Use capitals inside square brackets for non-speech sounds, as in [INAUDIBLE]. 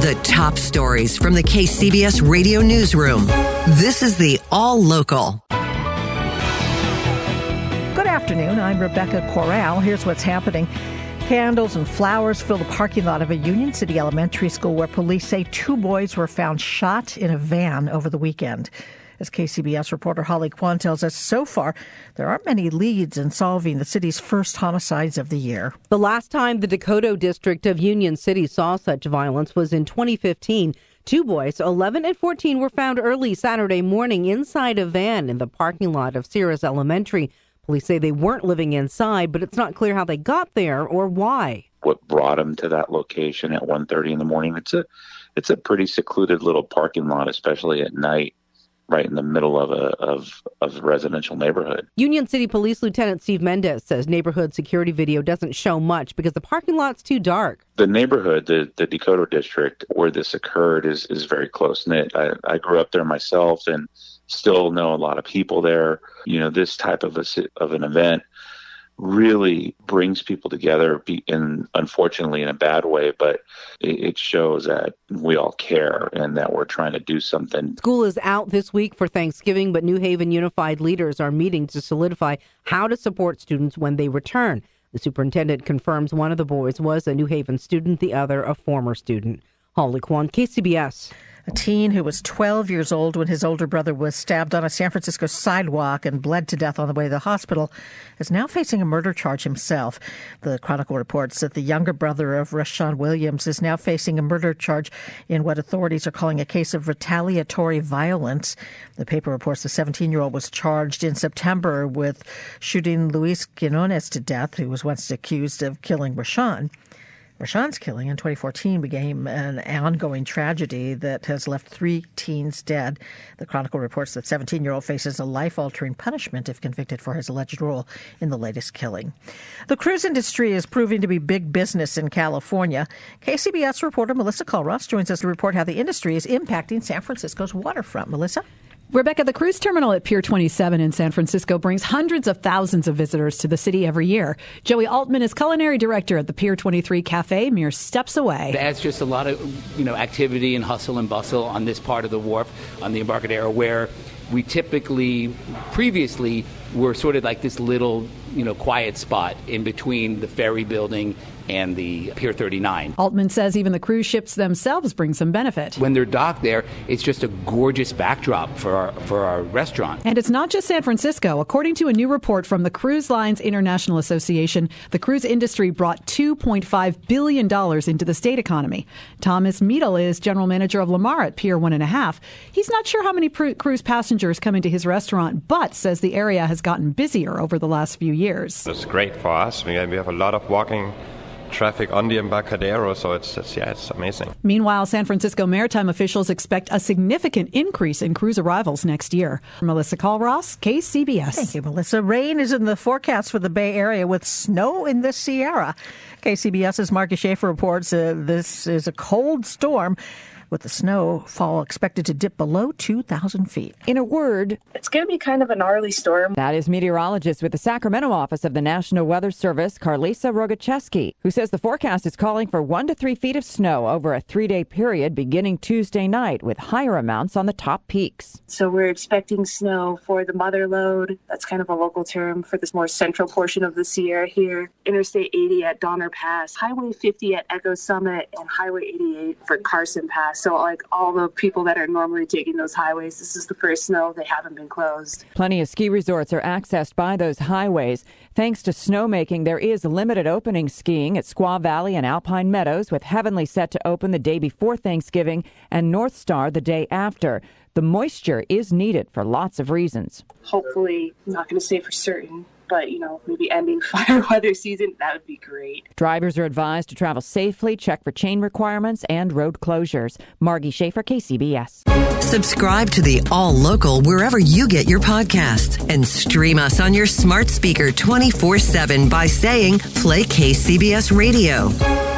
The top stories from the KCBS radio newsroom. This is the All Local. Good afternoon. I'm Rebecca Corral. Here's what's happening. Candles and flowers fill the parking lot of a Union City elementary school where police say two boys were found shot in a van over the weekend. As KCBS reporter Holly Quan tells us, so far, there aren't many leads in solving the city's first homicides of the year. The last time the Decoto district of Union City saw such violence was in 2015. Two boys, 11 and 14, were found early Saturday morning inside a van in the parking lot of Searles Elementary. Police say they weren't living inside, but it's not clear how they got there or why. What brought them to that location at 1:30 in the morning? It's a it's a pretty secluded little parking lot, especially at night right in the middle of a of, of a residential neighborhood. Union City Police Lieutenant Steve Mendez says neighborhood security video doesn't show much because the parking lot's too dark. The neighborhood, the the Decoto district where this occurred is is very close knit. I, I grew up there myself and still know a lot of people there. You know, this type of a of an event really brings people together in unfortunately in a bad way but it shows that we all care and that we're trying to do something. School is out this week for thanksgiving but new haven unified leaders are meeting to solidify how to support students when they return. The superintendent confirms one of the boys was a new haven student the other a former student. Holly quan kcbs a teen who was 12 years old when his older brother was stabbed on a San Francisco sidewalk and bled to death on the way to the hospital is now facing a murder charge himself. The Chronicle reports that the younger brother of Rashawn Williams is now facing a murder charge in what authorities are calling a case of retaliatory violence. The paper reports the 17 year old was charged in September with shooting Luis Quinones to death, who was once accused of killing Rashawn. Rashawn's killing in 2014 became an ongoing tragedy that has left three teens dead. The Chronicle reports that 17 year old faces a life altering punishment if convicted for his alleged role in the latest killing. The cruise industry is proving to be big business in California. KCBS reporter Melissa Culross joins us to report how the industry is impacting San Francisco's waterfront. Melissa? Rebecca, the cruise terminal at Pier 27 in San Francisco brings hundreds of thousands of visitors to the city every year. Joey Altman is culinary director at the Pier 23 Cafe, mere steps away. That's just a lot of you know activity and hustle and bustle on this part of the wharf on the Embarcadero where we typically previously were sort of like this little you know quiet spot in between the ferry building and the Pier 39. Altman says even the cruise ships themselves bring some benefit. When they're docked there, it's just a gorgeous backdrop for our, for our restaurant. And it's not just San Francisco. According to a new report from the Cruise Lines International Association, the cruise industry brought $2.5 billion into the state economy. Thomas Meadle is general manager of La Mar at Pier One and a Half. He's not sure how many pr- cruise passengers come into his restaurant, but says the area has gotten busier over the last few years. It's great for us. We have a lot of walking traffic on the Embarcadero. So it's, it's, yeah, it's amazing. Meanwhile, San Francisco maritime officials expect a significant increase in cruise arrivals next year. Melissa Culross, KCBS. Thank you, Melissa. Rain is in the forecast for the Bay Area with snow in the Sierra. KCBS's Margie Schaefer reports uh, this is a cold storm with the snowfall expected to dip below 2,000 feet. In a word, it's going to be kind of a gnarly storm. That is meteorologist with the Sacramento office of the National Weather Service, Carlisa Rogacheski, who says the forecast is calling for one to three feet of snow over a three day period beginning Tuesday night, with higher amounts on the top peaks. So we're expecting snow for the mother lode. That's kind of a local term for this more central portion of the Sierra here. Interstate 80 at Donner Pass, Highway 50 at Echo Summit, and Highway 88 for Carson Pass. So, like all the people that are normally taking those highways, this is the first snow they haven't been closed. Plenty of ski resorts are accessed by those highways. Thanks to snowmaking, there is limited opening skiing at Squaw Valley and Alpine Meadows, with Heavenly set to open the day before Thanksgiving and North Star the day after. The moisture is needed for lots of reasons. Hopefully, I'm not going to say for certain, but you know, maybe ending [LAUGHS] fire weather season, that would be great. Drivers are advised to travel safely, check for chain requirements and road closures. Margie Schaefer, KCBS. Subscribe to the All Local wherever you get your podcasts and stream us on your smart speaker 24 7 by saying Play KCBS Radio.